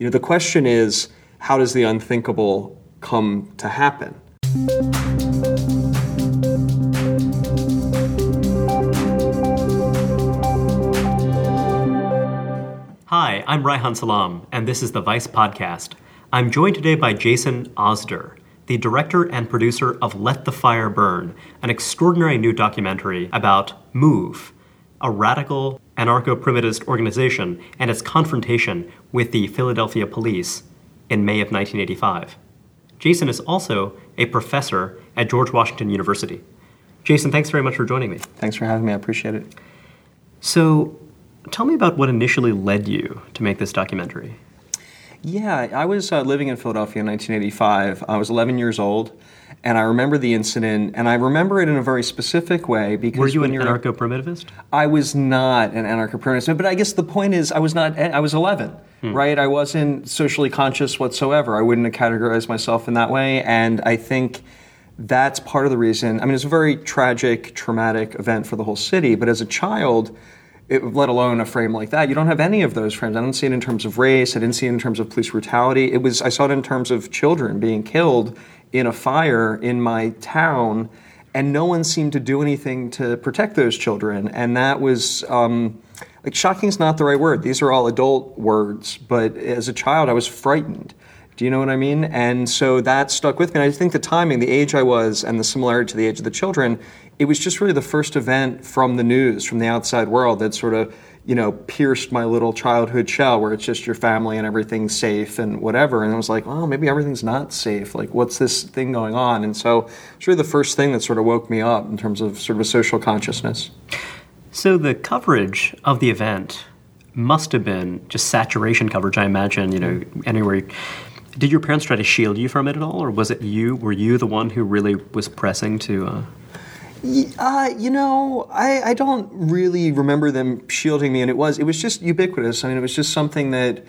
You know, the question is, how does the unthinkable come to happen? Hi, I'm Reihan Salam, and this is the Vice Podcast. I'm joined today by Jason Osder, the director and producer of Let the Fire Burn, an extraordinary new documentary about Move, a radical anarcho primitivist organization, and its confrontation with the Philadelphia police in May of 1985. Jason is also a professor at George Washington University. Jason, thanks very much for joining me. Thanks for having me. I appreciate it. So, tell me about what initially led you to make this documentary. Yeah, I was uh, living in Philadelphia in 1985. I was 11 years old, and I remember the incident, and I remember it in a very specific way because Were you an anarcho primitivist? I was not an anarcho-primitivist, but I guess the point is, I was not. I was 11, hmm. right? I wasn't socially conscious whatsoever. I wouldn't have categorized myself in that way, and I think that's part of the reason. I mean, it's a very tragic, traumatic event for the whole city. But as a child, it, let alone a frame like that, you don't have any of those frames. I don't see it in terms of race. I didn't see it in terms of police brutality. It was. I saw it in terms of children being killed in a fire in my town and no one seemed to do anything to protect those children. And that was um, like shocking is not the right word. These are all adult words, but as a child, I was frightened. Do you know what I mean? And so that stuck with me. And I think the timing, the age I was, and the similarity to the age of the children, it was just really the first event from the news, from the outside world, that sort of you know, pierced my little childhood shell where it's just your family and everything's safe and whatever. And I was like, oh, maybe everything's not safe. Like, what's this thing going on? And so it's really the first thing that sort of woke me up in terms of sort of a social consciousness. So the coverage of the event must have been just saturation coverage, I imagine, you know, anywhere. Did your parents try to shield you from it at all, or was it you? Were you the one who really was pressing to? Uh... Uh, you know, I, I don't really remember them shielding me, and it was it was just ubiquitous. I mean, it was just something that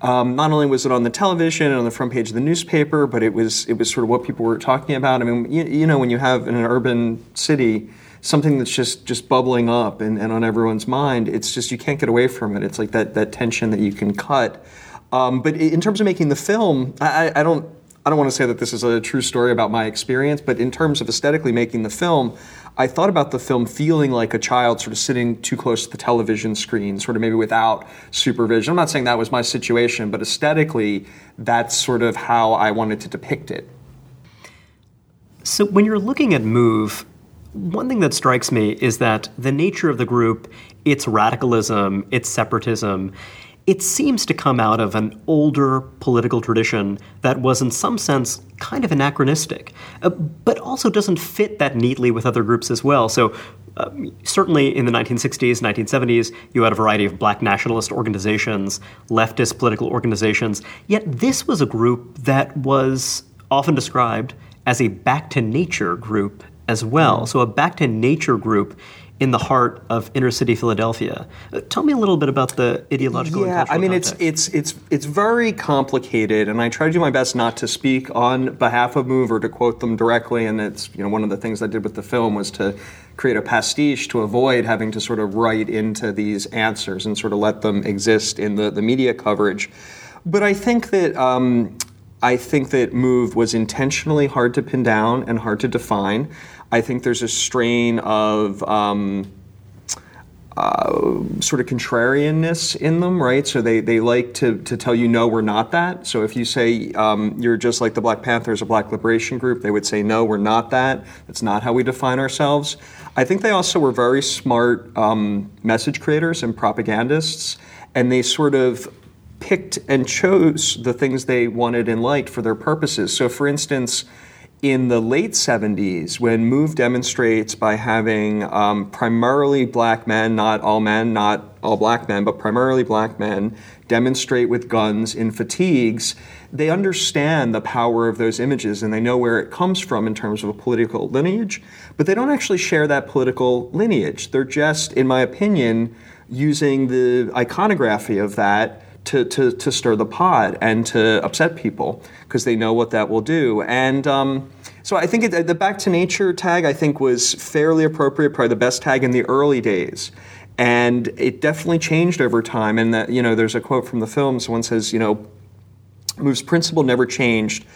um, not only was it on the television and on the front page of the newspaper, but it was it was sort of what people were talking about. I mean, you, you know, when you have in an urban city something that's just just bubbling up and, and on everyone's mind, it's just you can't get away from it. It's like that that tension that you can cut. Um, but in terms of making the film, I, I don't I don't want to say that this is a true story about my experience, but in terms of aesthetically making the film, I thought about the film feeling like a child sort of sitting too close to the television screen, sort of maybe without supervision. I'm not saying that was my situation, but aesthetically, that's sort of how I wanted to depict it. So when you're looking at Move, one thing that strikes me is that the nature of the group, its radicalism, its separatism, it seems to come out of an older political tradition that was, in some sense, kind of anachronistic, uh, but also doesn't fit that neatly with other groups as well. So, uh, certainly in the 1960s, 1970s, you had a variety of black nationalist organizations, leftist political organizations, yet this was a group that was often described as a back to nature group as well. Mm. So, a back to nature group in the heart of inner city Philadelphia. Uh, tell me a little bit about the ideological. Yeah, I mean context. it's it's it's it's very complicated, and I try to do my best not to speak on behalf of Move or to quote them directly. And it's you know one of the things I did with the film was to create a pastiche to avoid having to sort of write into these answers and sort of let them exist in the the media coverage. But I think that. Um, I think that Move was intentionally hard to pin down and hard to define. I think there's a strain of um, uh, sort of contrarianness in them, right? So they, they like to, to tell you, no, we're not that. So if you say um, you're just like the Black Panthers, a black liberation group, they would say, no, we're not that. That's not how we define ourselves. I think they also were very smart um, message creators and propagandists, and they sort of picked and chose the things they wanted and liked for their purposes. So, for instance, in the late 70s, when Move demonstrates by having um, primarily black men, not all men, not all black men, but primarily black men, demonstrate with guns in fatigues, they understand the power of those images and they know where it comes from in terms of a political lineage, but they don't actually share that political lineage. They're just, in my opinion, using the iconography of that to, to, to stir the pot and to upset people because they know what that will do. And um, so I think it, the back to nature tag I think was fairly appropriate, probably the best tag in the early days. And it definitely changed over time. And that you know, there's a quote from the film. Someone says, you know, Move's principle never changed,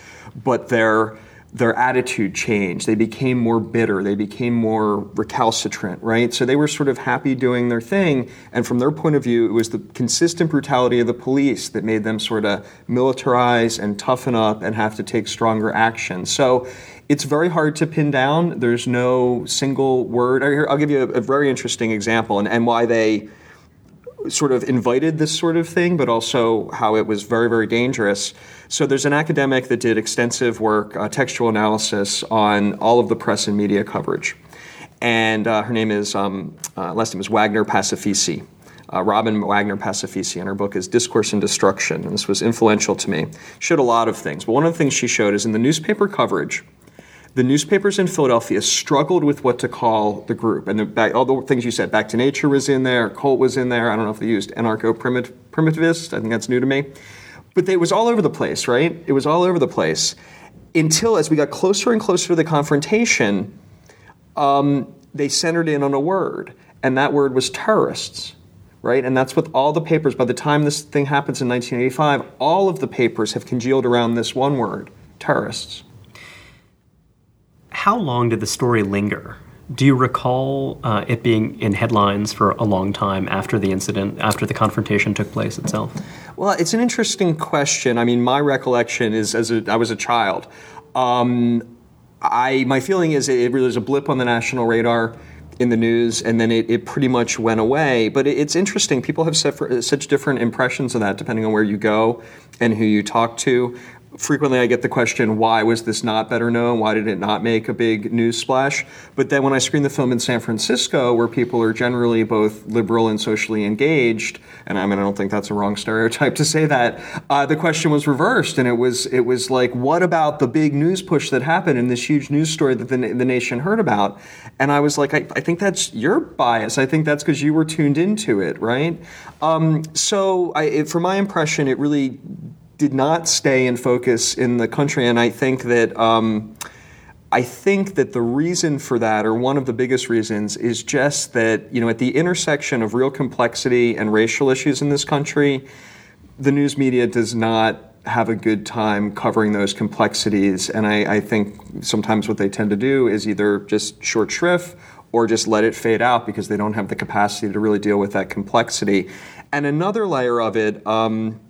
but their their attitude changed. They became more bitter. They became more recalcitrant, right? So they were sort of happy doing their thing. And from their point of view, it was the consistent brutality of the police that made them sort of militarize and toughen up and have to take stronger action. So it's very hard to pin down. There's no single word. I'll give you a, very interesting example and, and why they sort of invited this sort of thing, but also how it was very, very dangerous. So there's an academic that did extensive work, uh, textual analysis on all of the press and media coverage. And uh, her name is, um, uh, last name is Wagner Pacifici. Uh, Robin Wagner Pacifici, and her book is Discourse and Destruction. And this was influential to me. She showed a lot of things, but one of the things she showed is in the newspaper coverage, the newspapers in Philadelphia struggled with what to call the group. And the, back, all the things you said, Back to Nature was in there, Cult was in there. I don't know if they used anarcho primitivist. I think that's new to me. But it was all over the place, right? It was all over the place. Until as we got closer and closer to the confrontation, um, they centered in on a word, and that word was terrorists right? And that's what all the papers, by the time this thing happens in 1985, all of the papers have congealed around this one word terrorists. How long did the story linger? Do you recall uh, it being in headlines for a long time after the incident, after the confrontation took place itself? Well, it's an interesting question. I mean, my recollection is as a, I was a child. Um, I my feeling is it, it was a blip on the national radar in the news, and then it, it pretty much went away. But it, it's interesting. People have such different impressions of that depending on where you go and who you talk to frequently I get the question, why was this not better known? Why did it not make a big news splash? But then when I screen the film in San Francisco, where people are generally both liberal and socially engaged, and I mean I don't think that's a wrong stereotype to say that, uh, the question was reversed, and it was it was like, what about the big news push that happened in this huge news story that the, the nation heard about? And I was like, I, I think that's your bias. I think that's because you were tuned into it, right? Um, so I, it, for my impression, it really did not stay in focus in the country, and I think that. Um, I think that the reason for that, or one of the biggest reasons, is just that, you know, at the intersection of real complexity and racial issues in this country, the news media does not have a good time covering those complexities. And I, I think sometimes what they tend to do is either just short shrift or just let it fade out because they don't have the capacity to really deal with that complexity. And another layer of it, um,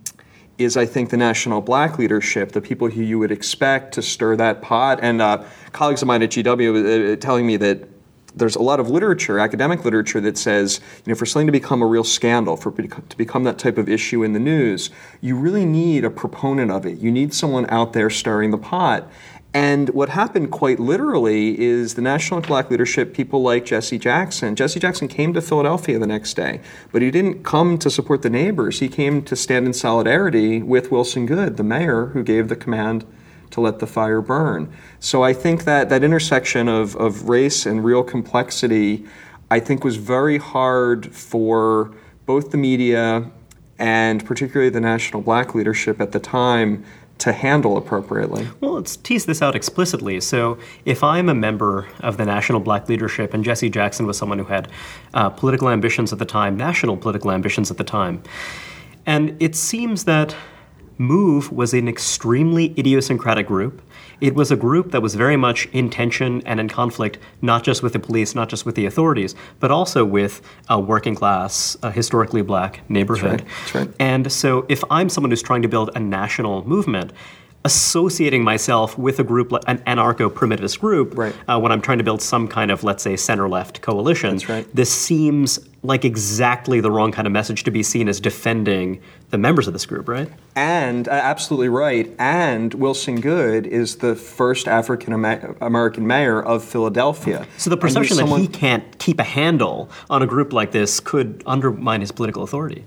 is, I think, the national black leadership, the people who you would expect to stir that pot. And uh, colleagues of mine at GW uh, telling me that there's a lot of literature, academic literature, that says, you know, for something to become a real scandal, for to become that type of issue in the news, you really need a proponent of it. You need someone out there stirring the pot. And what happened quite literally is the national black leadership, people like Jesse Jackson. Jesse Jackson came to Philadelphia the next day, but he didn't come to support the neighbors. He came to stand in solidarity with Wilson Goode, the mayor who gave the command to let the fire burn. So I think that that intersection of, of race and real complexity, I think, was very hard for both the media and particularly the national black leadership at the time to handle appropriately. Well, let's tease this out explicitly. So, if I'm a member of the national black leadership, and Jesse Jackson was someone who had uh, political ambitions at the time, national political ambitions at the time, and it seems that Move was an extremely idiosyncratic group. It was a group that was very much in tension and in conflict, not just with the police, not just with the authorities, but also with a working class, a historically black neighborhood. That's right. That's right. And so if I'm someone who's trying to build a national movement, associating myself with a group, an anarcho-primitivist group, right. uh, when I'm trying to build some kind of, let's say, center-left coalition. Right. This seems like exactly the wrong kind of message to be seen as defending the members of this group, right? And uh, absolutely right. And Wilson Goode is the first African American mayor of Philadelphia. So the perception that he can't keep a handle on a group like this could undermine his political authority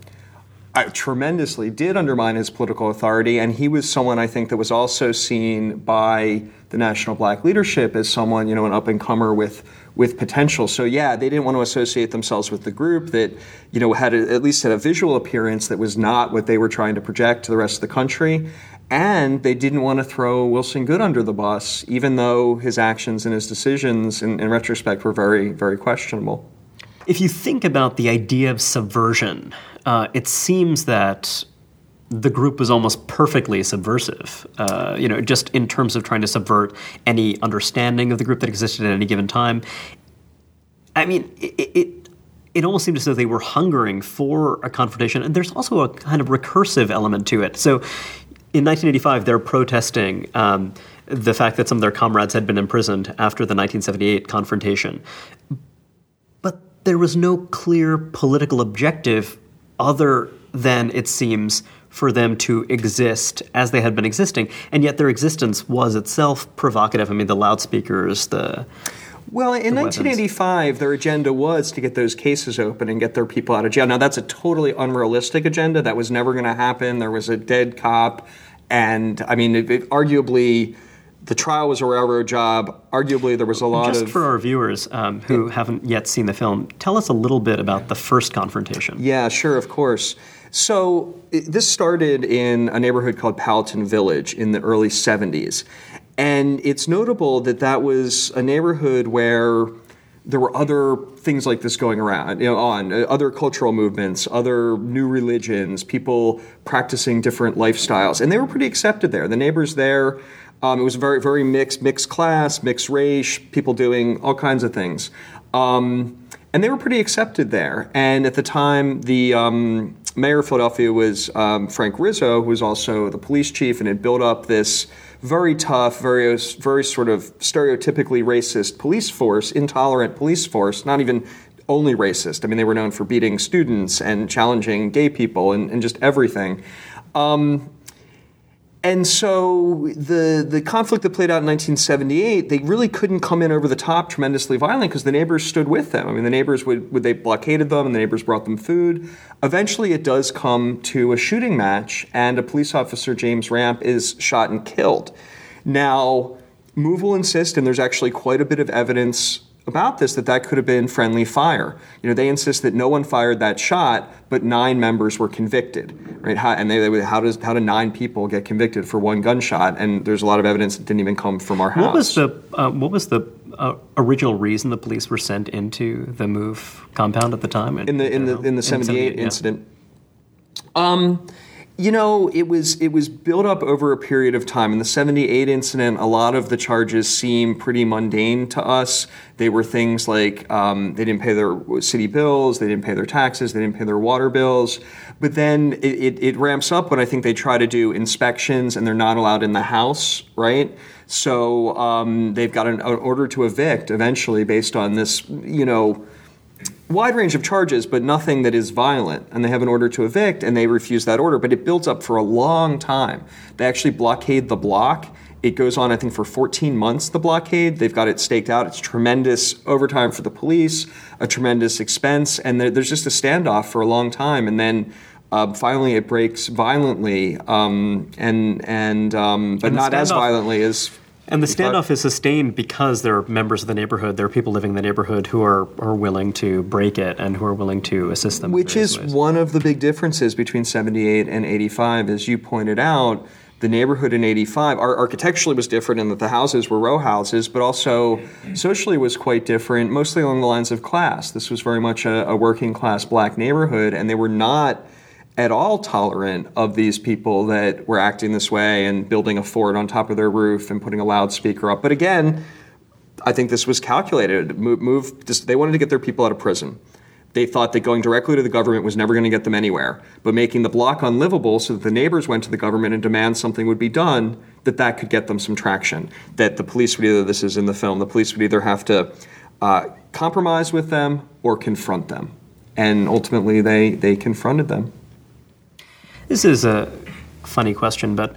uh, tremendously did undermine his political authority, and he was someone I think that was also seen by the national black leadership as someone, you know, an up and comer with with potential. So yeah, they didn't want to associate themselves with the group that, you know, had a, at least had a visual appearance that was not what they were trying to project to the rest of the country. And they didn't want to throw Wilson Goode under the bus, even though his actions and his decisions, in, in retrospect, were very, very questionable. If you think about the idea of subversion, uh, it seems that the group was almost perfectly subversive, uh, you know, just in terms of trying to subvert any understanding of the group that existed at any given time. I mean, it, it, it almost seemed as though they were hungering for a confrontation, and there's also a kind of recursive element to it. So, in 1985, they're protesting um, the fact that some of their comrades had been imprisoned after the 1978 confrontation, but there was no clear political objective other than it seems for them to exist as they had been existing, and yet their existence was itself provocative. I mean, the loudspeakers, the well, in 1985, their agenda was to get those cases open and get their people out of jail. Now, that's a totally unrealistic agenda. That was never going to happen. There was a dead cop, and I mean, it, it, arguably, the trial was a railroad job. Arguably, there was a lot Just of. Just for our viewers um, who haven't yet seen the film, tell us a little bit about the first confrontation. Yeah, sure, of course. So this started in a neighborhood called Powelton Village in the early 70s. And it's notable that that was a neighborhood where there were other things like this going around, you know, on uh, other cultural movements, other new religions, people practicing different lifestyles, and they were pretty accepted there. The neighbors there, um, it was very, very mixed, mixed class, mixed race, people doing all kinds of things, um, and they were pretty accepted there. And at the time, the um, mayor of Philadelphia was um, Frank Rizzo, who was also the police chief, and had built up this very tough, very very sort of stereotypically racist police force, intolerant police force, not even only racist. I mean, they were known for beating students and challenging gay people and, and just everything. Um, and so the the conflict that played out in 1978, they really couldn't come in over the top tremendously violent because the neighbors stood with them. I mean, the neighbors would, would they blockaded them, and the neighbors brought them food. Eventually, it does come to a shooting match, and a police officer, James Ramp, is shot and killed. Now, Move will insist, and there's actually quite a bit of evidence about this that that could have been friendly fire. You know, they insist that no one fired that shot, but nine members were convicted, right? How, and they, they how does how do nine people get convicted for one gunshot? And there's a lot of evidence that didn't even come from our house. What was the uh, what was the uh, original reason the police were sent into the move compound at the time? In the in the in the '78 incident. Yeah. Um, you know, it was it was built up over a period of time. In the '78 incident, a lot of the charges seem pretty mundane to us. They were things like um, they didn't pay their city bills, they didn't pay their taxes, they didn't pay their water bills. But then it, it, it ramps up when I think they try to do inspections and they're not allowed in the house, right? So um, they've got an, an order to evict eventually based on this, you know wide range of charges, but nothing that is violent. And they have an order to evict, and they refuse that order. But it builds up for a long time. They actually blockade the block. It goes on, I think, for 14 months, the blockade. They've got it staked out. It's tremendous overtime for the police, a tremendous expense, and there's just a standoff for a long time. And then uh, finally it breaks violently, um, and, and, um, but and not as violently as and the standoff is sustained because there are members of the neighborhood, there are people living in the neighborhood who are, are willing to break it and who are willing to assist them. Which is ways. one of the big differences between 78 and 85, as you pointed out. The neighborhood in 85, our architecturally was different in that the houses were row houses, but also socially was quite different, mostly along the lines of class. This was very much a, a working class black neighborhood, and they were not at all tolerant of these people that were acting this way and building a fort on top of their roof and putting a loudspeaker up. But again, I think this was calculated. Move, move this, they wanted to get their people out of prison. They thought that going directly to the government was never going to get them anywhere. But making the block unlivable so that the neighbors went to the government and demand something would be done, that that could get them some traction. That the police would either, this is in the film, the police would either have to uh, compromise with them or confront them. And ultimately, they, they confronted them. This is a funny question, but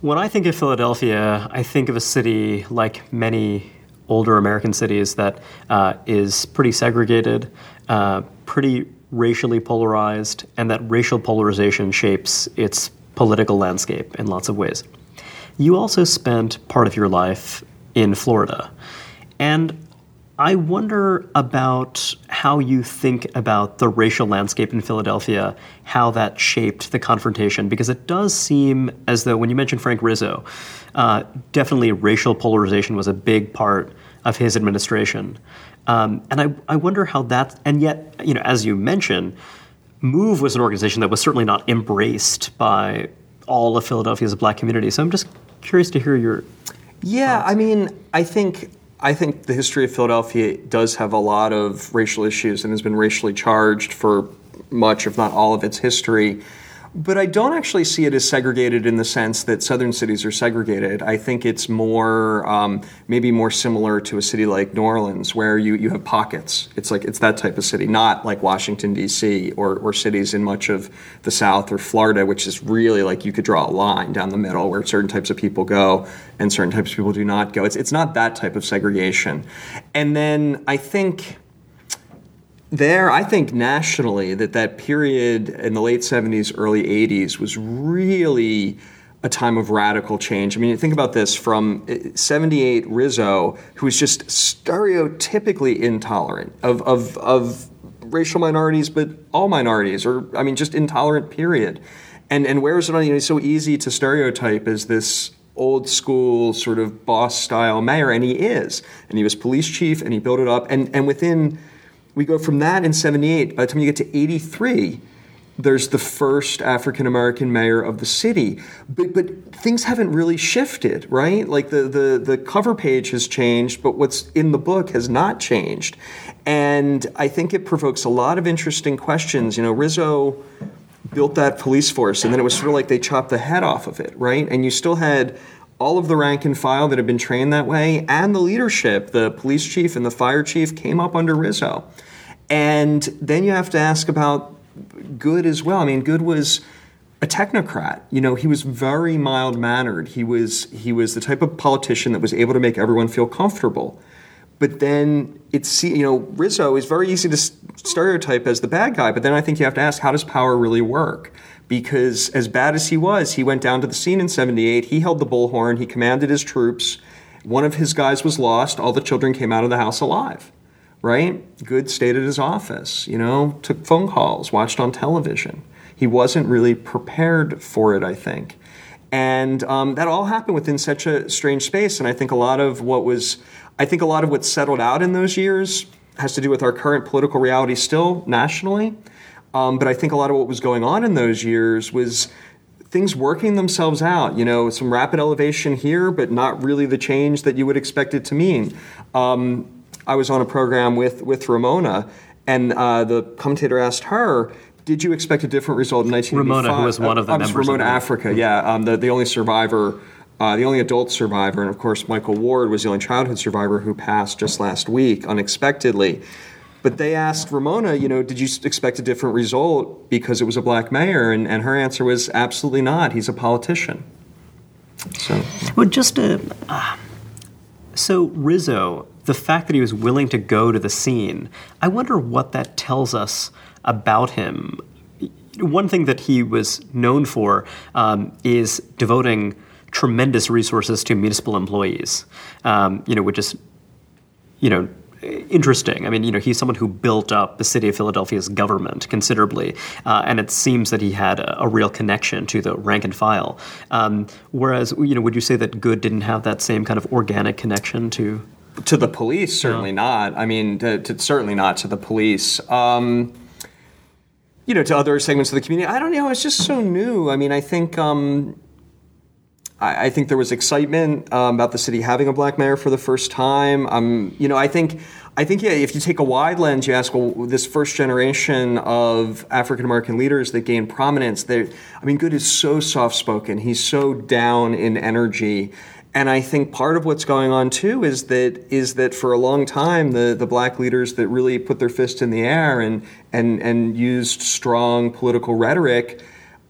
when I think of Philadelphia, I think of a city like many older American cities that uh, is pretty segregated, uh, pretty racially polarized, and that racial polarization shapes its political landscape in lots of ways. You also spent part of your life in Florida. And I wonder about how you think about the racial landscape in Philadelphia, how that shaped the confrontation, because it does seem as though when you mentioned Frank Rizzo, uh, definitely racial polarization was a big part of his administration. Um, and I, I wonder how that, and yet, you know, as you mentioned, Move was an organization that was certainly not embraced by all of Philadelphia's black community. So I'm just curious to hear your. Yeah, thoughts. I mean, I think I think the history of Philadelphia does have a lot of racial issues and has been racially charged for much, if not all, of its history. But I don't actually see it as segregated in the sense that southern cities are segregated. I think it's more, um, maybe more similar to a city like New Orleans, where you, you have pockets. It's like it's that type of city, not like Washington D.C. or or cities in much of the South or Florida, which is really like you could draw a line down the middle where certain types of people go and certain types of people do not go. It's it's not that type of segregation. And then I think there, I think nationally that that period in the late 70s, early 80s was really a time of radical change. I mean, think about this from eh, 78 Rizzo, who was just stereotypically intolerant of, of, of racial minorities, but all minorities, or I mean, just intolerant, period. And, and where is it on? You know, it's so easy to stereotype as this old school sort of boss style mayor, and he is. And he was police chief, and he built it up. And, and within we go from that in 78. By the time you get to 83, there's the first African American mayor of the city. But, but things haven't really shifted, right? Like the, the, the cover page has changed, but what's in the book has not changed. And I think it provokes a lot of interesting questions. You know, Rizzo built that police force, and then it was sort of like they chopped the head off of it, right? And you still had all of the rank and file that had been trained that way, and the leadership, the police chief and the fire chief, came up under Rizzo. And then you have to ask about Goode as well. I mean, Goode was a technocrat. You know, he was very mild mannered. He was he was the type of politician that was able to make everyone feel comfortable. But then it's you know Rizzo is very easy to stereotype as the bad guy. But then I think you have to ask how does power really work? Because as bad as he was, he went down to the scene in 78. He held the bullhorn, he commanded his troops. One of his guys was lost. All the children came out of the house alive, right? Goode stayed at his office, you know, took phone calls, watched on television. He wasn't really prepared for it, I think. And um, that all happened within such a strange space. And I think a lot of what was, I think a lot of what settled out in those years has to do with our current political reality still nationally um, but I think a lot of what was going on in those years was things working themselves out. You know, some rapid elevation here, but not really the change that you would expect it to mean. Um, I was on a program with with Ramona, and uh, the commentator asked her. Did you expect a different result in 1985? Ramona, who was one of the uh, members. Ramona Africa, yeah, um, the, the only survivor uh, the only adult survivor, and of course, Michael Ward was the only childhood survivor who passed just last week unexpectedly. But they asked Ramona, you know, did you expect a different result because it was a black mayor? And, and her answer was absolutely not. He's a politician. So, well, just a, uh, so Rizzo, the fact that he was willing to go to the scene, I wonder what that tells us about him. One thing that he was known for um, is devoting tremendous resources to municipal employees, um, you know, which is, you know, interesting. I mean, you know, he's someone who built up the city of Philadelphia's government considerably, uh, and it seems that he had a, a, real connection to the rank and file. Um, whereas, you know, would you say that Goode didn't have that same kind of organic connection to? To the police, certainly not. I mean, to, to, certainly not to the police. Um, you know, to other segments of the community. I don't know. It's just so new. I mean, I think. Um, I, think there was excitement um, about the city having a black mayor for the first time. Um, you know, I think I think yeah, if you take a wide lens, you ask, well, this first generation of African American leaders that gained prominence, I mean, Goode is so soft spoken. He's so down in energy. And I think part of what's going on too is that is that for a long time the, the black leaders that really put their fist in the air and and and used strong political rhetoric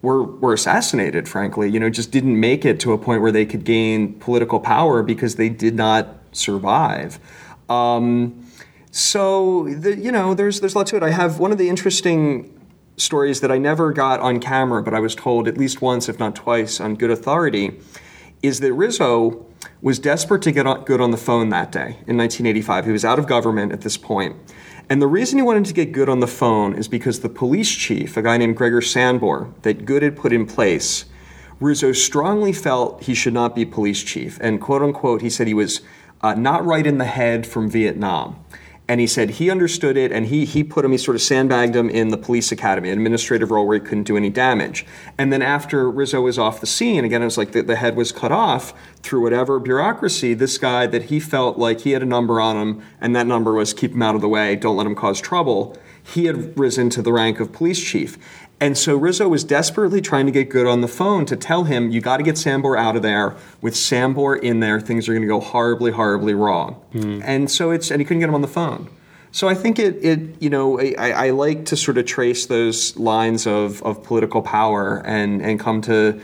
were were assassinated. Frankly, you know, just didn't make it to a point where they could gain political power because they did not survive. Um, so the, you know, there's there's a lot to it. I have one of the interesting stories that I never got on camera, but I was told at least once, if not twice, on good authority, is that Rizzo was desperate to get on, Goode on the phone that day in 1985. He was out of government at this point. And the reason he wanted to get Goode on the phone is because the police chief, a guy named Gregore Sambor, that Goode had put in place, Rizzo strongly felt he should not be police chief. And quote unquote, he said he was uh, not right in the head from Vietnam. And he said he understood it and he he put him he sort of sandbagged him in the police academy an administrative role where he couldn't do any damage. And then after rizzo was off the scene again it was like the, the head was cut off through whatever bureaucracy this guy that he felt like he had a number on him and that number was keep him out of the way don't let him cause trouble he had risen to the rank of police chief and so Rizzo was desperately trying to get Goode on the phone to tell him, you got to get Sambor out of there. With Sambor in there, things are going to go horribly, horribly wrong. Mm. And so it's, and he couldn't get him on the phone. So I think it, it you know, I, I like to sort of trace those lines of, of political power and, and come to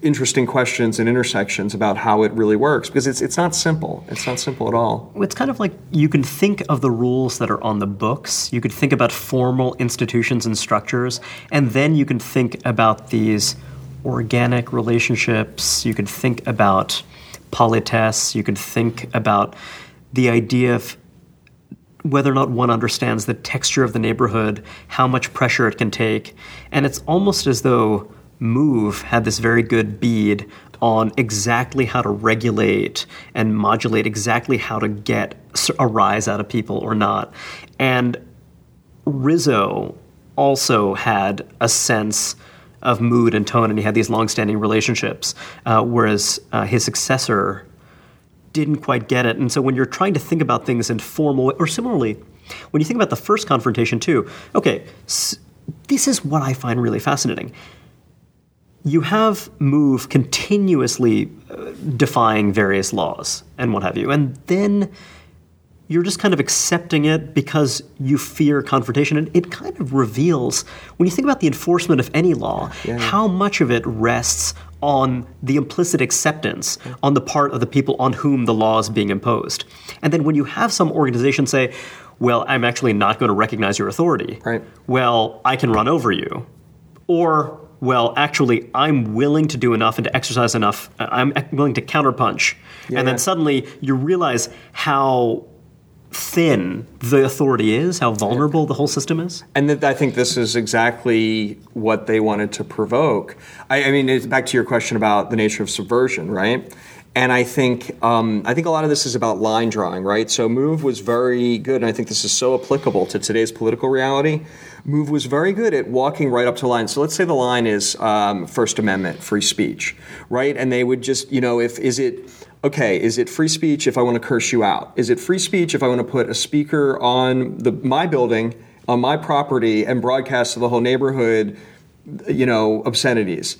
interesting questions and intersections about how it really works because it's it's not simple. It's not simple at all. It's kind of like you can think of the rules that are on the books. You could think about formal institutions and structures, and then you can think about these organic relationships. You could think about politesse. You could think about the idea of whether or not one understands the texture of the neighborhood, how much pressure it can take, and it's almost as though Move had this very good bead on exactly how to regulate and modulate exactly how to get a rise out of people or not. And Rizzo also had a sense of mood and tone, and he had these long-standing relationships, uh, whereas uh, his successor didn't quite get it. And so when you're trying to think about things in formal, or similarly, when you think about the first confrontation too, okay, s- this is what I find really fascinating you have Move continuously uh, defying various laws and what have you, and then you're just kind of accepting it because you fear confrontation. And it kind of reveals, when you think about the enforcement of any law, yeah. how much of it rests on the implicit acceptance on the part of the people on whom the law is being imposed. And then when you have some organization say, well, I'm actually not going to recognize your authority. Right. Well, I can run over you. Or well, actually, I'm willing to do enough and to exercise enough. Uh, I'm willing to counterpunch. Yeah, and then yeah. suddenly you realize how thin the authority is, how vulnerable the whole system is. And th- I think this is exactly what they wanted to provoke. I, I mean, it's back to your question about the nature of subversion, right? And I think um, I think a lot of this is about line drawing, right? So Move was very good, and I think this is so applicable to today's political reality. Move was very good at walking right up to line. So let's say the line is um, First Amendment, free speech, right? And they would just, you know, if is it okay, is it free speech if I want to curse you out? Is it free speech if I want to put a speaker on the my building on my property and broadcast to the whole neighborhood, you know, obscenities?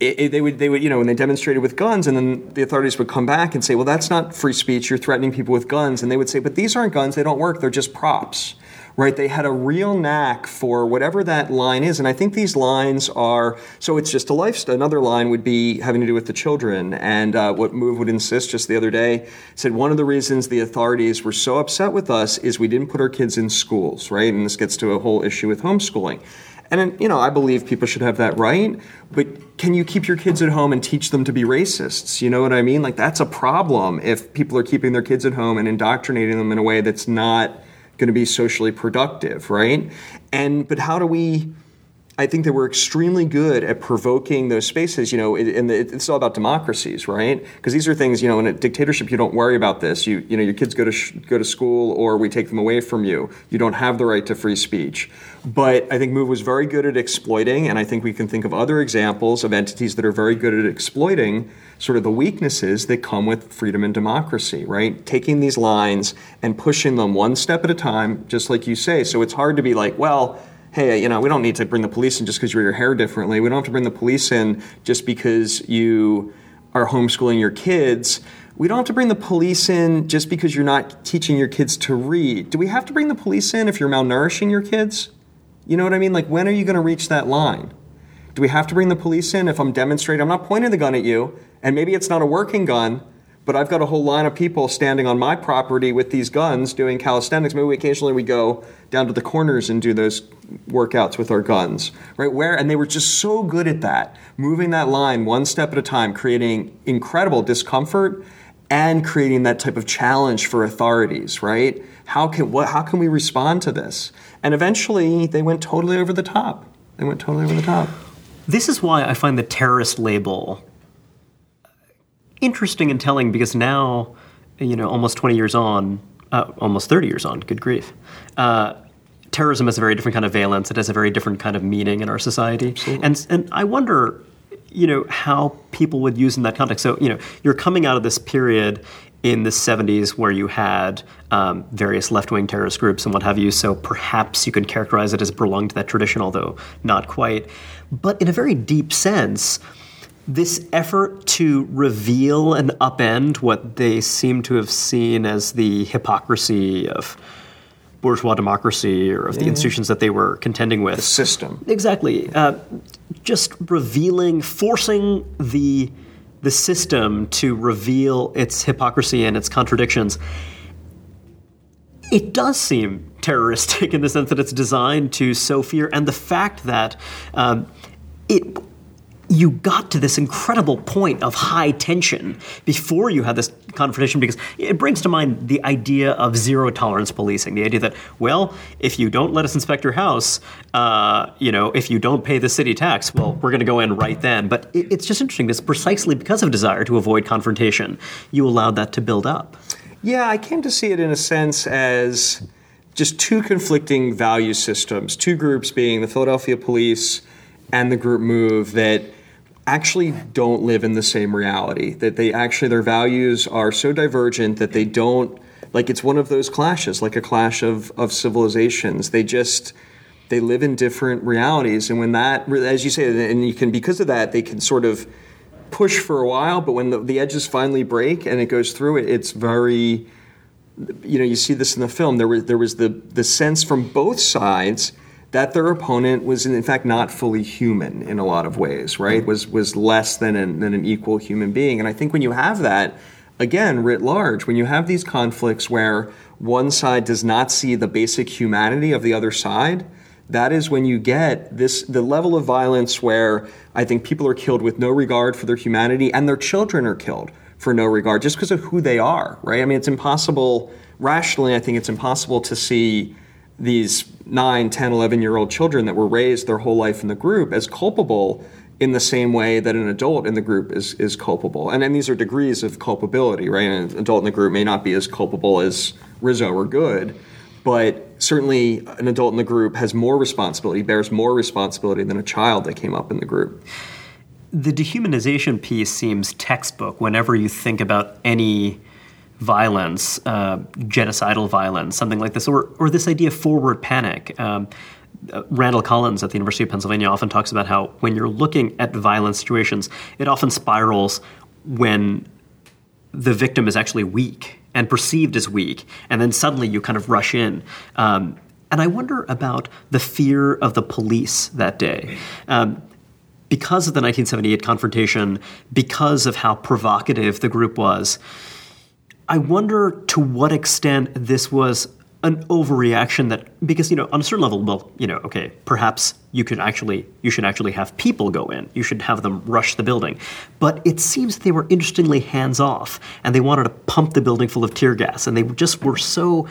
It, it, they would, they would, you know, when they demonstrated with guns, and then the authorities would come back and say, "Well, that's not free speech. You're threatening people with guns." And they would say, "But these aren't guns. They don't work. They're just props." Right? They had a real knack for whatever that line is, and I think these lines are. So it's just a lifestyle. Another line would be having to do with the children, and uh, what Move would insist just the other day said one of the reasons the authorities were so upset with us is we didn't put our kids in schools, right? And this gets to a whole issue with homeschooling. And you know, I believe people should have that right, but can you keep your kids at home and teach them to be racists? You know what I mean? Like that's a problem if people are keeping their kids at home and indoctrinating them in a way that's not going to be socially productive, right? And but how do we I think that we're extremely good at provoking those spaces. You know, and it's all about democracies, right? Because these are things. You know, in a dictatorship, you don't worry about this. You, you know, your kids go to sh- go to school, or we take them away from you. You don't have the right to free speech. But I think Move was very good at exploiting, and I think we can think of other examples of entities that are very good at exploiting sort of the weaknesses that come with freedom and democracy, right? Taking these lines and pushing them one step at a time, just like you say. So it's hard to be like, well hey, you know, we don't need to bring the police in just because you wear your hair differently. We don't have to bring the police in just because you are homeschooling your kids. We don't have to bring the police in just because you're not teaching your kids to read. Do we have to bring the police in if you're malnourishing your kids? You know what I mean? Like, when are you going to reach that line? Do we have to bring the police in if I'm demonstrating? I'm not pointing the gun at you, and maybe it's not a working gun, but I've got a whole line of people standing on my property with these guns doing calisthenics. Maybe occasionally we go down to the corners and do those workouts with our guns, right? Where and they were just so good at that, moving that line one step at a time, creating incredible discomfort and creating that type of challenge for authorities, right? How can what how can we respond to this? And eventually they went totally over the top. They went totally over the top. This is why I find the terrorist label interesting and telling because now, you know, almost 20 years on, uh, almost 30 years on, good grief. Uh, terrorism has a very different kind of valence. It has a very different kind of meaning in our society. And, and I wonder, you know, how people would use in that context. So, you know, you're coming out of this period in the 70s where you had um, various left-wing terrorist groups and what have you so perhaps you could characterize it as belonging to that tradition although not quite but in a very deep sense this effort to reveal and upend what they seem to have seen as the hypocrisy of bourgeois democracy or of the institutions that they were contending with. The system. Exactly. Uh, just revealing, forcing the the system to reveal its hypocrisy and its contradictions. It does seem terroristic in the sense that it's designed to sow fear, and the fact that um, it you got to this incredible point of high tension before you had this confrontation because it brings to mind the idea of zero tolerance policing the idea that well if you don't let us inspect your house uh, you know if you don't pay the city tax well we're going to go in right then. But it, it's just interesting this precisely because of desire to avoid confrontation you allowed that to build up. Yeah i came to see it in a sense as just two conflicting value systems two groups being the philadelphia police and the group move that actually don't live in the same reality that they actually their values are so divergent that they don't like it's one of those clashes like a clash of of civilizations. They just they live in different realities. And when that as you say and you can because of that they can sort of push for a while but when the, the edges finally break and it goes through it it's very you know you see this in the film. There was there was the the sense from both sides that their opponent was in fact not fully human in a lot of ways, right? Was was less than an, than an equal human being. And I think when you have that, again, writ large, when you have these conflicts where one side does not see the basic humanity of the other side, that is when you get this the level of violence where I think people are killed with no regard for their humanity and their children are killed for no regard just because of who they are, right? I mean, it's impossible rationally, I think it's impossible to see these 9, 10, 11 year old children that were raised their whole life in the group as culpable in the same way that an adult in the group is, is culpable. And then these are degrees of culpability, right? An adult in the group may not be as culpable as Rizzo or Goode, but certainly an adult in the group has more responsibility, bears more responsibility than a child that came up in the group. The dehumanization piece seems textbook whenever you think about any violence, uh, genocidal violence, something like this, or, or this idea of forward panic. Um, uh, Randall Collins at the University of Pennsylvania often talks about how when you're looking at violent situations, it often spirals when the victim is actually weak and perceived as weak, and then suddenly you kind of rush in. Um, and I wonder about the fear of the police that day. Um, because of the 1978 confrontation, because of how provocative the group was, I wonder to what extent this was an overreaction that because you know on a certain level well you know okay perhaps you could actually you should actually have people go in. You should have them rush the building. But it seems they were interestingly hands off and they wanted to pump the building full of tear gas and they just were so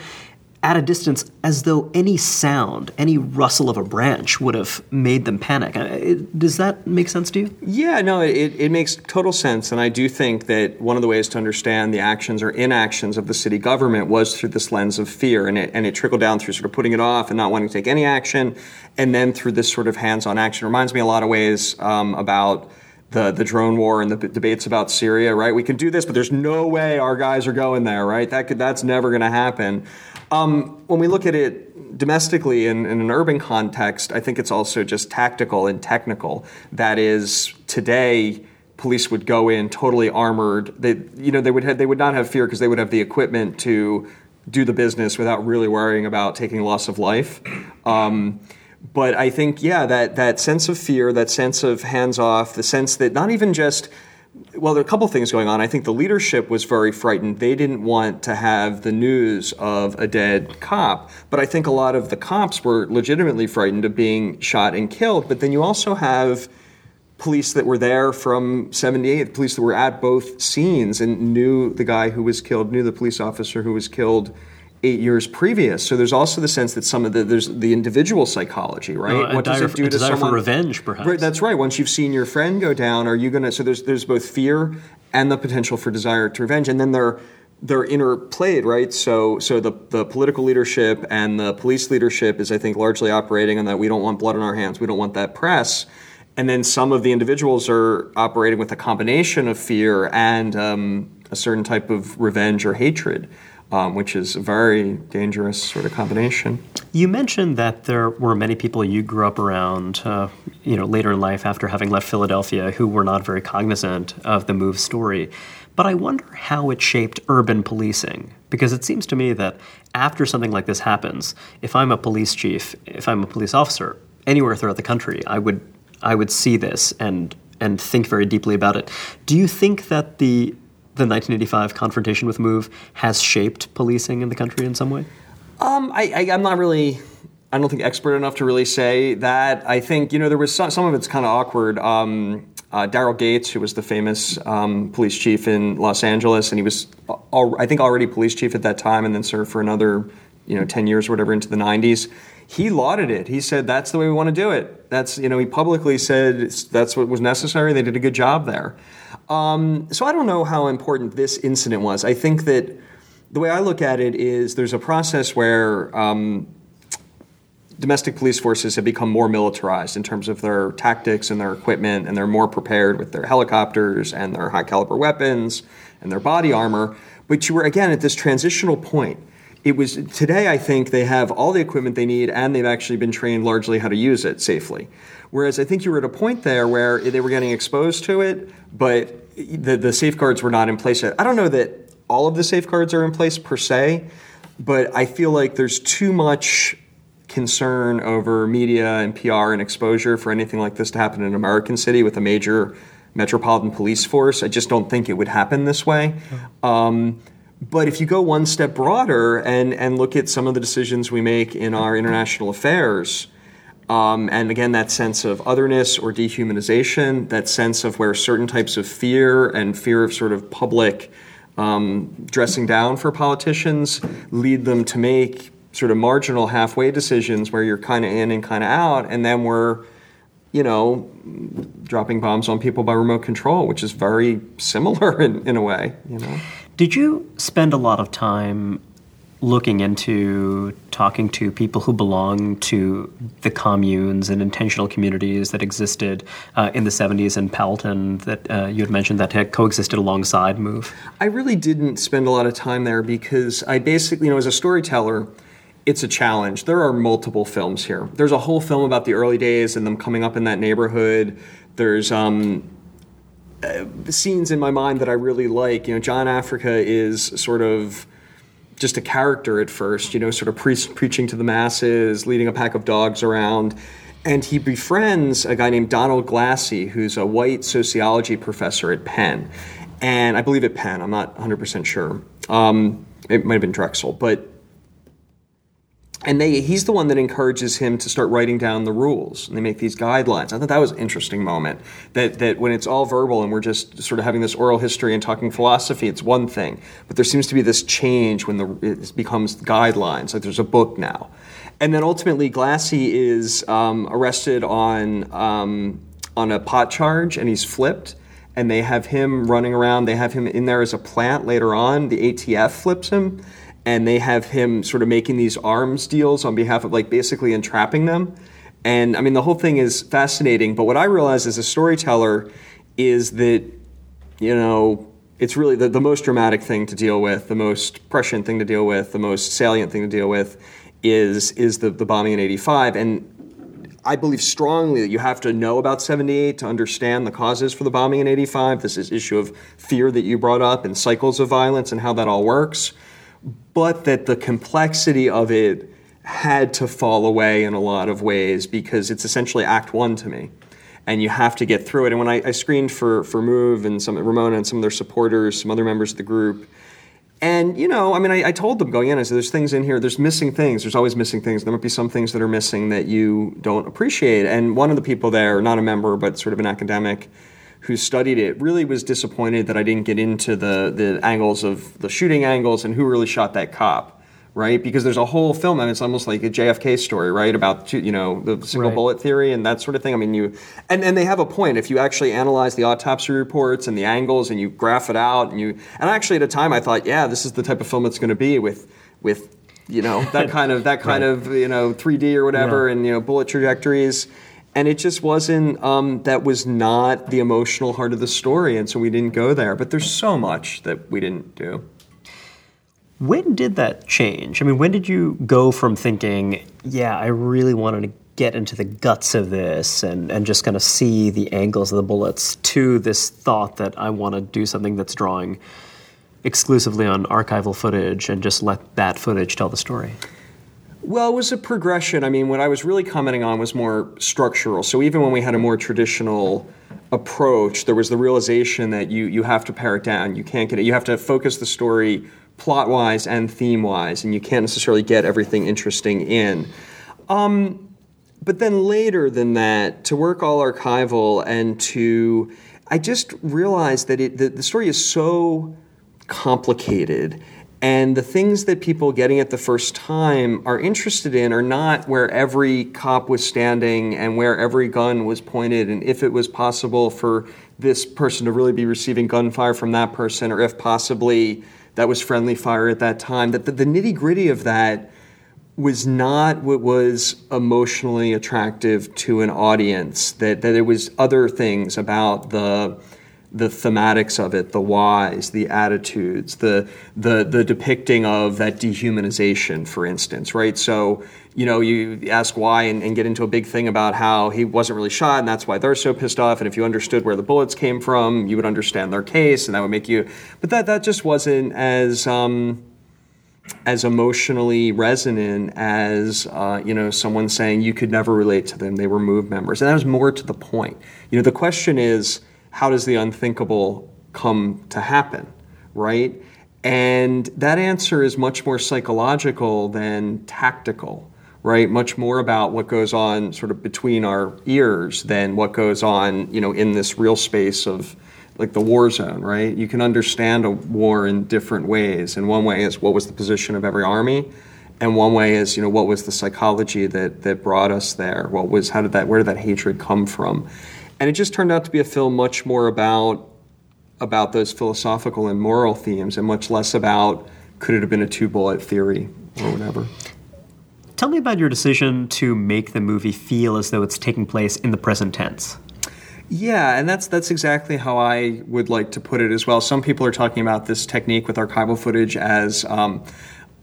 at a distance as though any sound, any rustle of a branch would have made them panic. Uh, does that make sense to you? Yeah, no, it, it makes total sense. And I do think that one of the ways to understand the actions or inactions of the city government was through this lens of fear. And it, and it trickled down through sort of putting it off and not wanting to take any action. And then through this sort of hands on action. It reminds me a lot of ways um, about the, the drone war and the b- debates about Syria, right? We can do this, but there's no way our guys are going there, right? That could, that's never going to happen. Um, when we look at it domestically in, in, an urban context, I think it's also just tactical and technical. That is, today, police would go in totally armored. They, you know, they would have, they would not have fear because they would have the equipment to do the business without really worrying about taking loss of life. Um, but I think, yeah, that, that sense of fear, that sense of hands off, the sense that not even just, well, there are a couple things going on. I think the leadership was very frightened. They didn't want to have the news of a dead cop. But I think a lot of the cops were legitimately frightened of being shot and killed. But then you also have police that were there from 78, police that were at both scenes and knew the guy who was killed, knew the police officer who was killed eight years previous. So there's also the sense that some of the there's the individual psychology, right? Uh, what does it do to someone? for revenge, perhaps. Right, that's right. Once you've seen your friend go down, are you going to? So there's there's both fear and the potential for desire to revenge, and then there they're interplayed, right? So, so the, the political leadership and the police leadership is, I think, largely operating on that we don't want blood on our hands, we don't want that press. And then some of the individuals are operating with a combination of fear and um, a certain type of revenge or hatred. Um, which is a very dangerous sort of combination. You mentioned that there were many people you grew up around, uh, you know, later in life after having left Philadelphia, who were not very cognizant of the move story. But I wonder how it shaped urban policing. Because it seems to me that after something like this happens, if I'm a police chief, if I'm a police officer, anywhere throughout the country, I would I would see this and and think very deeply about it. Do you think that the the 1985 confrontation with Move has shaped policing in the country in some way? Um, I, am not really. I don't think expert enough to really say that. I think you know there was some, some of it's kind of awkward. Um, uh, Daryl Gates, who was the famous um, police chief in Los Angeles, and he was, al- I think, already police chief at that time, and then served for another, you know, ten years or whatever into the '90s. He lauded it. He said, "That's the way we want to do it." That's you know, he publicly said that's what was necessary. They did a good job there. Um, so I don't know how important this incident was. I think that the way I look at it is there's a process where um, domestic police forces have become more militarized in terms of their tactics and their equipment, and they're more prepared with their helicopters and their high caliber weapons and their body armor. But you were, again, at this transitional point. It was today, I think, they have all the equipment they need and they've actually been trained largely how to use it safely. Whereas I think you were at a point there where they were getting exposed to it, but the, the safeguards were not in place yet. I don't know that all of the safeguards are in place per se, but I feel like there's too much concern over media and PR and exposure for anything like this to happen in an American city with a major metropolitan police force. I just don't think it would happen this way. Um, but if you go one step broader and, and look at some of the decisions we make in our international affairs, um, and again, that sense of otherness or dehumanization, that sense of where certain types of fear and fear of sort of public um, dressing down for politicians lead them to make sort of marginal halfway decisions where you're kind of in and kind of out, and then we're, you know, dropping bombs on people by remote control, which is very similar in, in a way, you know. Did you spend a lot of time looking into talking to people who belong to the communes and intentional communities that existed uh, in the 70s in Powelton that uh, you had mentioned that had coexisted alongside Move? I really didn't spend a lot of time there because I basically, you know, as a storyteller, it's a challenge. There are multiple films here. There's a whole film about the early days and them coming up in that neighborhood. There's um, uh, scenes in my mind that I really like. You know, John Africa is sort of just a character at first, you know, sort of pre- preaching to the masses, leading a pack of dogs around. And he befriends a guy named Donald Glassey, who's a white sociology professor at Penn. And I believe at Penn, I'm not 100% sure. Um, it might have been Drexel. But and they, he's the one that encourages him to start writing down the rules and they make these guidelines. I thought that was an interesting moment that, that when it's all verbal and we're just sort of having this oral history and talking philosophy it's one thing. But there seems to be this change when the, it becomes guidelines like there's a book now. And then ultimately Glassey is um, arrested on, um, on a pot charge and he's flipped. And they have him running around. They have him in there as a plant later on. The atf flips him and they have him sort of making these arms deals on behalf of like basically entrapping them. And I mean, the whole thing is fascinating. But what I realize as a storyteller is that, you know, it's really the, the most dramatic thing to deal with, the most prescient thing to deal with, the most salient thing to deal with is, is the, the bombing in 85. And I believe strongly that you have to know about 78 to understand the causes for the bombing in 85. This is issue of fear that you brought up and cycles of violence and how that all works but that the complexity of it had to fall away in a lot of ways because it's essentially act one to me and you have to get through it. And when i, I screened for, for move and some ramona and some of their supporters some other members of the group and you know i mean I, I, told them going in i said there's things in here there's missing things there's always missing things. There might be some things that are missing that you don't appreciate. And one of the people there not a member but sort of an academic who studied it really was disappointed that I didn't get into the, the angles of the shooting angles and who really shot that cop, right? Because there's a whole film, and it's almost like a JFK story, right? About you know the single Right. bullet theory and that sort of thing. I mean, you and, and they have a point. If you actually analyze the autopsy reports and the angles, and you graph it out, and you and actually at a time I thought, yeah, this is the type of film it's going to be with with you know that kind of that kind Right. of you know 3D or whatever, Yeah. and you know bullet trajectories. And it just wasn't. Um, that was not the emotional heart of the story, and so we didn't go there. But there's so much that we didn't do. When did that change? I mean, when did you go from thinking, yeah, I really wanted to get into the guts of this and, and just kind of see the angles of the bullets to this thought that I want to do something that's drawing exclusively on archival footage and just let that footage tell the story? Well, it was a progression. I mean, what I was really commenting on was more structural. So even when we had a more traditional approach, there was the realization that you you have to pare it down. You can't get it. You have to focus the story plot wise and theme wise, and you can't necessarily get everything interesting in. Um, but then later than that, to work all archival and to, I just realized that it the, the story is so complicated. And the things that people getting it the first time are interested in are not where every cop was standing and where every gun was pointed, and if it was possible for this person to really be receiving gunfire from that person, or if possibly that was friendly fire at that time. That the, the nitty gritty of that was not what was emotionally attractive to an audience. That that it was other things about the the thematics of it, the whys, the attitudes, the the the depicting of that dehumanization, for instance, right? So you know, you ask why and, and get into a big thing about how he wasn't really shot, and that's why they're so pissed off. And if you understood where the bullets came from, you would understand their case, and that would make you. But that that just wasn't as. Um, as emotionally resonant as uh, you know someone saying you could never relate to them they were move members and that was more to the point you know the question is how does the unthinkable come to happen right and that answer is much more psychological than tactical right much more about what goes on sort of between our ears than what goes on you know in this real space of like the war zone, right? You can understand a war in different ways. And one way is what was the position of every army, and one way is you know what was the psychology that that brought us there. What was how did that where did that hatred come from? And it just turned out to be a film much more about about those philosophical and moral themes, and much less about could it have been a two bullet theory or whatever. Tell me about your decision to make the movie feel as though it's taking place in the present tense. Yeah, and that's that's exactly how I would like to put it as well. Some people are talking about this technique with archival footage as um,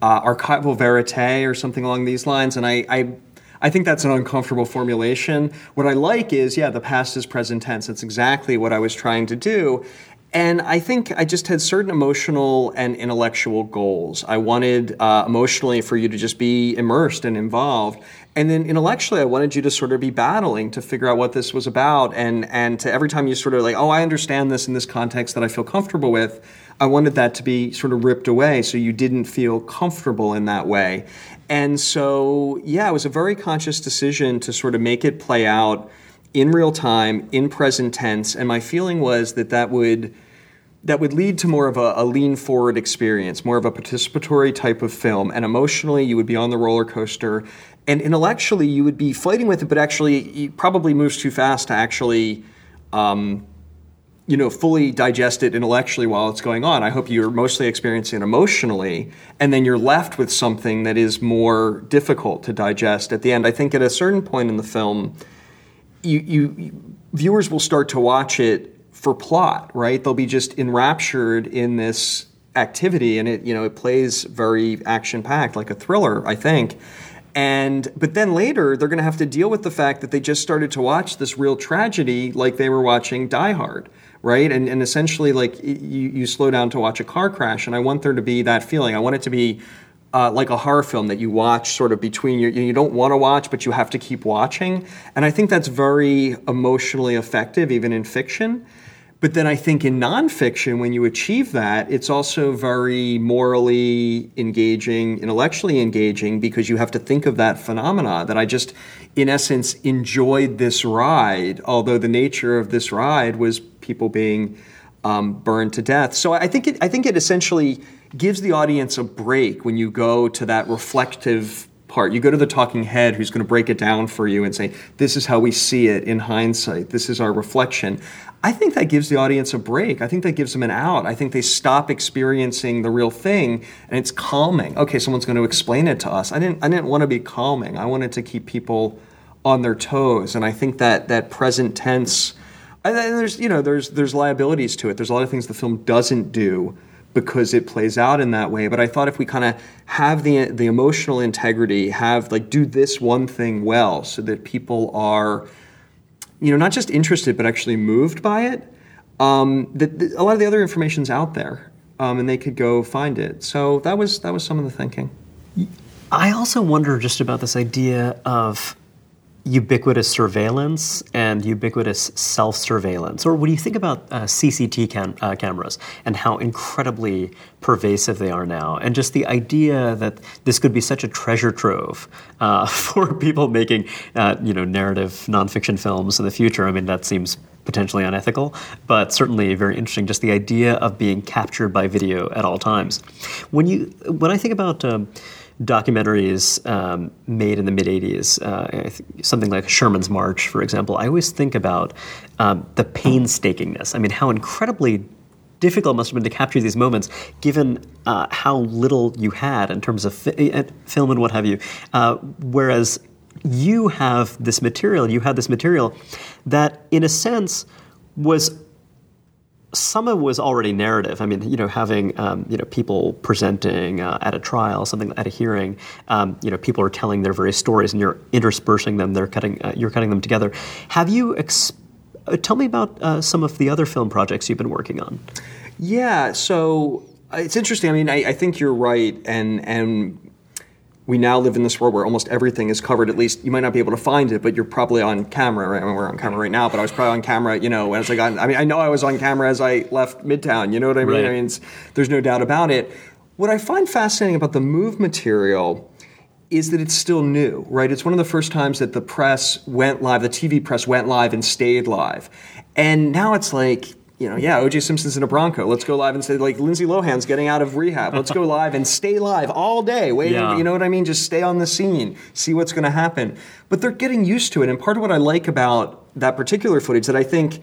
uh, archival verite or something along these lines, and I, I I think that's an uncomfortable formulation. What I like is, yeah, the past is present tense. That's exactly what I was trying to do. And I think I just had certain emotional and intellectual goals. I wanted uh, emotionally for you to just be immersed and involved. And then intellectually, I wanted you to sort of be battling to figure out what this was about. And, and to every time you sort of like, oh, I understand this in this context that I feel comfortable with, I wanted that to be sort of ripped away so you didn't feel comfortable in that way. And so, yeah, it was a very conscious decision to sort of make it play out in real time, in present tense. And my feeling was that that would that would lead to more of a, a, lean forward experience, more of a participatory type of film. And emotionally, you would be on the roller coaster. And intellectually, you would be fighting with it, but actually, it probably moves too fast to actually, um, you know, fully digest it intellectually while it's going on. I hope you're mostly experiencing it emotionally, and then you're left with something that is more difficult to digest at the end. I think at a certain point in the film, you, you viewers will start to watch it for plot, right? They'll be just enraptured in this activity, and it you know it plays very action packed, like a thriller, I think. And but then later they're going to have to deal with the fact that they just started to watch this real tragedy, like they were watching Die Hard, right? And and essentially like you, you slow down to watch a car crash, and I want there to be that feeling. I want it to be uh, like a horror film that you watch sort of between your, you don't want to watch, but you have to keep watching. And I think that's very emotionally effective, even in fiction. But then I think in nonfiction, when you achieve that, it's also very morally engaging, intellectually engaging, because you have to think of that phenomena that I just, in essence, enjoyed this ride, although the nature of this ride was people being um, burned to death. So I think it, I think it essentially gives the audience a break when you go to that reflective part. You go to the talking head who's going to break it down for you and say, This is how we see it in hindsight. This is our reflection. I think that gives the audience a break. I think that gives them an out. I think they stop experiencing the real thing and it's calming. Okay, someone's going to explain it to us. I didn't I didn't want to be calming. I wanted to keep people on their toes. And I think that that present tense and there's you know there's there's liabilities to it. There's a lot of things the film doesn't do because it plays out in that way. But I thought if we kind of have the the emotional integrity, have like do this one thing well, so that people are you know, not just interested but actually moved by it. Um, that a lot of the other information's out there, um, and they could go find it. So that was that was some of the thinking. I also wonder just about this idea of ubiquitous surveillance and ubiquitous self surveillance? Or when you think about uh, CCT cam- uh, cameras and how incredibly pervasive they are now, and just the idea that this could be such a treasure trove uh, for people making uh, you know, narrative nonfiction films in the future, I mean, that seems potentially unethical, but certainly very interesting. Just the idea of being captured by video at all times. When you, when I think about um, documentaries um, made in the mid 80s, uh, something like Sherman's March, for example, I always think about um, the painstakingness. I mean, how incredibly difficult it must have been to capture these moments, given uh, how little you had in terms of fi- uh, film and what have you. Uh, whereas you have this material, you had this material that, in a sense, was some of it was already narrative. I mean, you know, having um, you know people presenting uh, at a trial, something at a hearing. Um, you know, people are telling their various stories, and you're interspersing them. They're cutting. Uh, you're cutting them together. Have you? Ex- uh, tell me about uh, some of the other film projects you've been working on. Yeah. So uh, it's interesting. I mean, I, I think you're right, and and we now live in this world where almost everything is covered. At least you might not be able to find it, but you're probably on camera. Right? I mean, we're on camera right now, but I was probably on camera. You know, as I got. I mean, I know I was on camera as I left Midtown. You know what I mean? Right. I mean, there's no doubt about it. What I find fascinating about the move material is that it's still new, right? It's one of the first times that the press went live, the TV press went live and stayed live, and now it's like you know, yeah, OJ Simpson's in a Bronco. Let's go live and say like Lindsay Lohan's getting out of rehab. Let's go live and stay live all day, waiting. Yeah. You know what I mean? Just stay on the scene, see what's going to happen. But they're getting used to it, and part of what I like about that particular footage that I think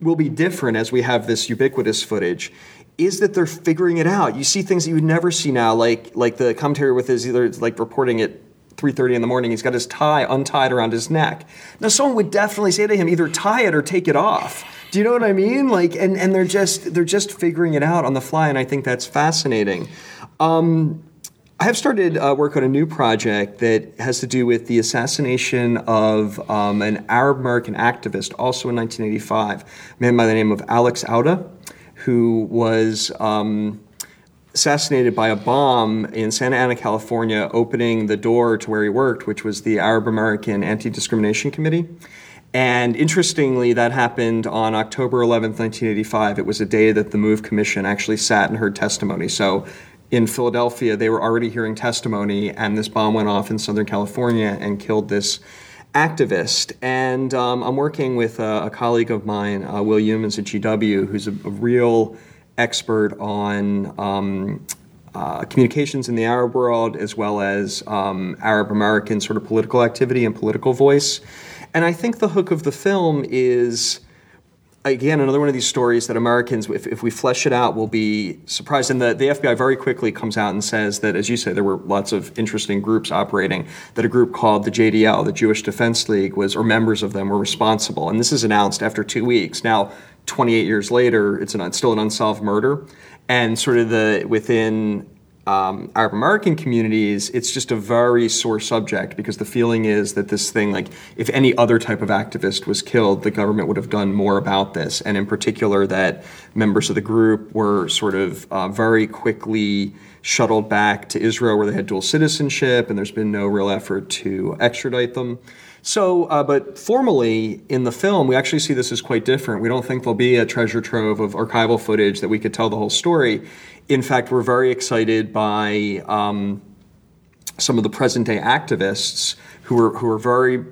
will be different as we have this ubiquitous footage is that they're figuring it out. You see things that you would never see now, like like the commentary with his either like reporting it 3.30 in the morning he's got his tie untied around his neck now someone would definitely say to him either tie it or take it off do you know what I mean? Like, and, and they're just they're just figuring it out on the fly, and I think that's fascinating. Um, I have started uh, work on a new project that has to do with the assassination of um, an Arab American activist, also in 1985, a man by the name of Alex Odeh, who was. Um, assassinated by a bomb in Santa Ana, California, opening the door to where he worked, which was the Arab American Anti Discrimination Committee. And interestingly, that happened on October 11th, 1985. It was a day that the MOVE Commission actually sat and heard testimony. So in Philadelphia, they were already hearing testimony, and this bomb went off in Southern California and killed this activist. And um, I'm working with a, a colleague of mine, uh, Will Youmans at GW, who's a, a real expert on um, uh, communications in the Arab world as well as um, Arab American sort of political activity and political voice. And I think the hook of the film is again another one of these stories that Americans, if, if we flesh it out, will be surprised. And the, the FBI very quickly comes out and says that, as you say, there were lots of interesting groups operating. That a group called the JDL, the Jewish Defense League, was or members of them were responsible. And this is announced after two weeks. Now, 28 years later, it's, an, it's still an unsolved murder, and sort of the within um, Arab American communities, it's just a very sore subject because the feeling is that this thing, like if any other type of activist was killed, the government would have done more about this. And in particular, that members of the group were sort of uh, very quickly shuttled back to Israel where they had dual citizenship, and there's been no real effort to extradite them. So, uh, but formally in the film, we actually see this as quite different. We don't think there'll be a treasure trove of archival footage that we could tell the whole story. In fact, we're very excited by um, some of the present day activists who are who are very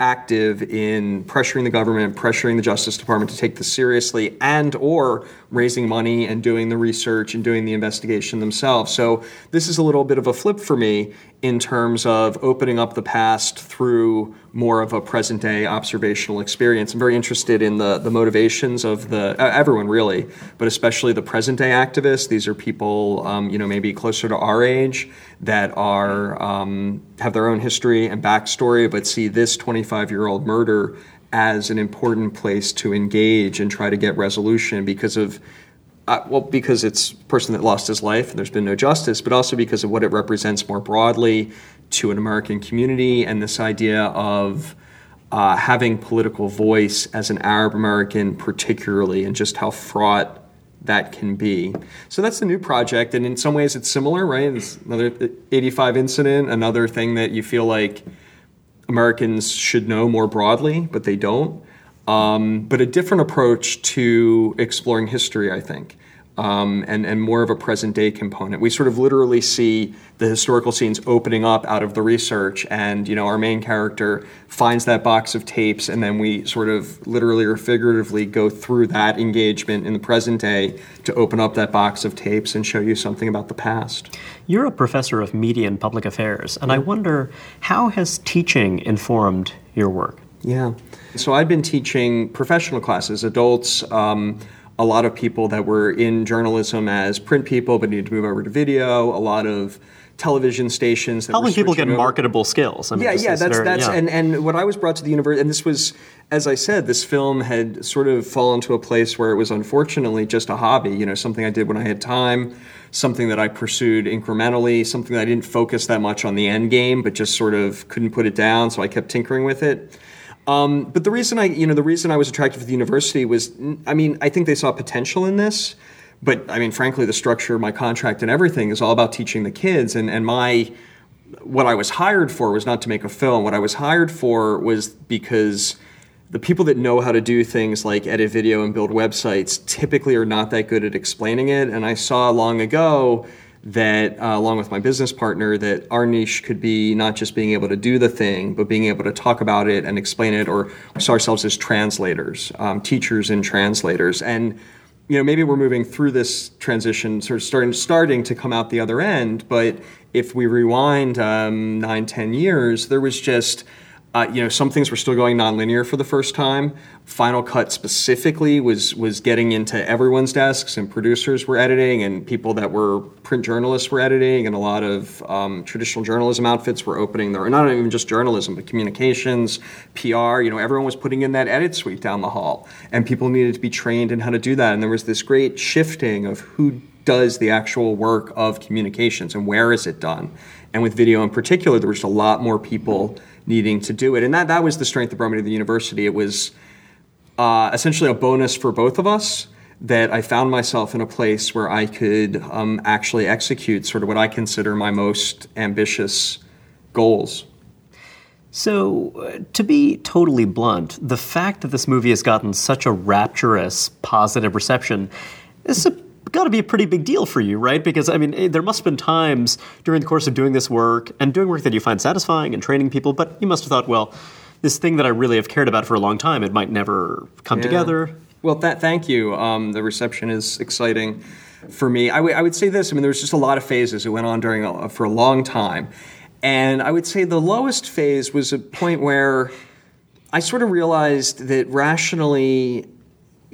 active in pressuring the government, pressuring the Justice Department to take this seriously, and or raising money and doing the research and doing the investigation themselves. So this is a little bit of a flip for me in terms of opening up the past through more of a present day observational experience. I'm very interested in the, the motivations of the uh, everyone really, but especially the present day activists. These are people, um, you know, maybe closer to our age that are um, have their own history and backstory, but see this 25 year old murder as an important place to engage and try to get resolution because of uh, well, because it's a person that lost his life and there's been no justice, but also because of what it represents more broadly to an American community and this idea of uh, having political voice as an Arab American, particularly, and just how fraught that can be. So that's the new project, and in some ways it's similar, right? It's another 85 incident, another thing that you feel like Americans should know more broadly, but they don't. Um, but a different approach to exploring history, I think um, and, and more of a present day component. We sort of literally see the historical scenes opening up out of the research, and you know our main character finds that box of tapes, and then we sort of literally or figuratively go through that engagement in the present day to open up that box of tapes and show you something about the past. You're a professor of media and public affairs, and I wonder how has teaching informed your work? Yeah. So I've been teaching professional classes, adults. Um, a lot of people that were in journalism as print people but needed to move over to video, a lot of television stations. Helping people get over. marketable skills. I mean, yeah, yeah, that's very, that's yeah. and and what I was brought to the university, and this was, as I said, this film had sort of fallen to a place where it was unfortunately just a hobby. You know, something I did when I had time, something that I pursued incrementally, something that I didn't focus that much on the end game, but just sort of couldn't put it down, so I kept tinkering with it. Um, but the reason I, you know, the reason I was attracted to the university was, I mean, I think they saw potential in this. But I mean, frankly, the structure of my contract and everything is all about teaching the kids. And, and my, what I was hired for was not to make a film. What I was hired for was because the people that know how to do things like edit video and build websites typically are not that good at explaining it. And I saw long ago that uh, along with my business partner that our niche could be not just being able to do the thing but being able to talk about it and explain it or saw ourselves as translators um, teachers and translators. And you know maybe we're moving through this transition sort of starting starting to come out the other end but if we rewind um, nine ten years there was just uh, you know, some things were still going nonlinear for the first time. Final Cut specifically was was getting into everyone's desks, and producers were editing, and people that were print journalists were editing, and a lot of um, traditional journalism outfits were opening their not even just journalism, but communications, PR. You know, everyone was putting in that edit suite down the hall, and people needed to be trained in how to do that. And there was this great shifting of who does the actual work of communications and where is it done. And with video in particular, there was a lot more people needing to do it. And that, that was the strength of the university. It was uh, essentially a bonus for both of us that I found myself in a place where I could um, actually execute sort of what I consider my most ambitious goals. So, uh, to be totally blunt, the fact that this movie has gotten such a rapturous, positive reception is a got to be a pretty big deal for you, right? Because I mean, eh, there must have been times during the course of doing this work and doing work that you find satisfying and training people, but you must have thought, well, this thing that I really have cared about for a long time, it might never come yeah. together. Well, that, thank you. Um, the reception is exciting for me. I, w- I would say this. I mean, there was just a lot of phases. It went on during a, for a long time, and I would say the lowest phase was a point where I sort of realized that rationally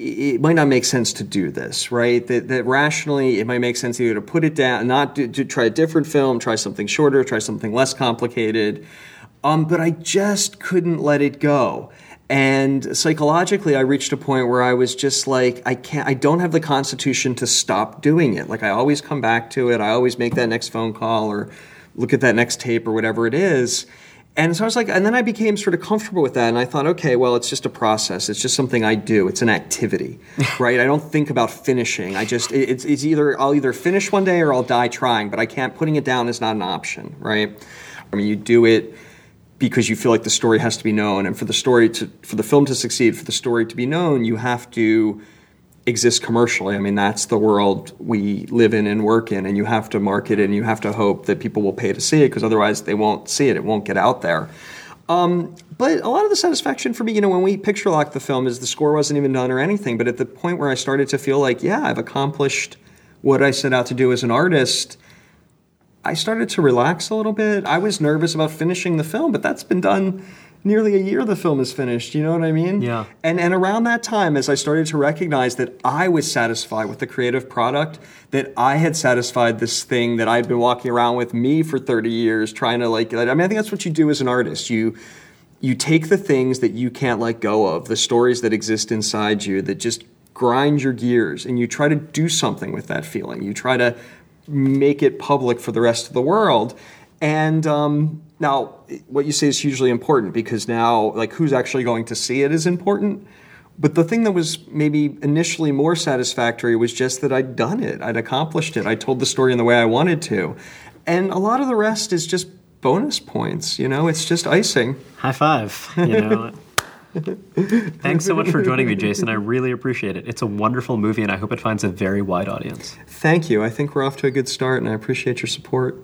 it might not make sense to do this, right? That, that rationally, it might make sense either to put it down, not to, to try a different film, try something shorter, try something less complicated. Um, but I just couldn't let it go. And psychologically, I reached a point where I was just like, I can't, I don't have the constitution to stop doing it. Like, I always come back to it. I always make that next phone call or look at that next tape or whatever it is. And so I was like, and then I became sort of comfortable with that. And I thought, okay, well, it's just a process. It's just something I do. It's an activity, right? I don't think about finishing. I just, it's, it's either, I'll either finish one day or I'll die trying, but I can't, putting it down is not an option, right? I mean, you do it because you feel like the story has to be known. And for the story to, for the film to succeed, for the story to be known, you have to exist commercially. I mean, that's the world we live in and work in, and you have to market it and you have to hope that people will pay to see it because otherwise they won't see it. It won't get out there. Um, but a lot of the satisfaction for me, you know, when we picture locked the film, is the score wasn't even done or anything. But at the point where I started to feel like, yeah, I've accomplished what I set out to do as an artist, I started to relax a little bit. I was nervous about finishing the film, but that's been done nearly a year the film is finished. You know what I mean? Yeah. And and around that time, as I started to recognize that I was satisfied with the creative product, that I had satisfied this thing that I'd been walking around with me for 30 years, trying to like. I mean, I think that's what you do as an artist. You you take the things that you can't let go of, the stories that exist inside you that just grind your gears, and you try to do something with that feeling. You try to make it public for the rest of the world. And um, now, what you say is hugely important because now, like, who's actually going to see it is important. But the thing that was maybe initially more satisfactory was just that I'd done it, I'd accomplished it, I told the story in the way I wanted to. And a lot of the rest is just bonus points, you know, it's just icing. High five, you know. Thanks so much for joining me, Jason. I really appreciate it. It's a wonderful movie, and I hope it finds a very wide audience. Thank you. I think we're off to a good start, and I appreciate your support.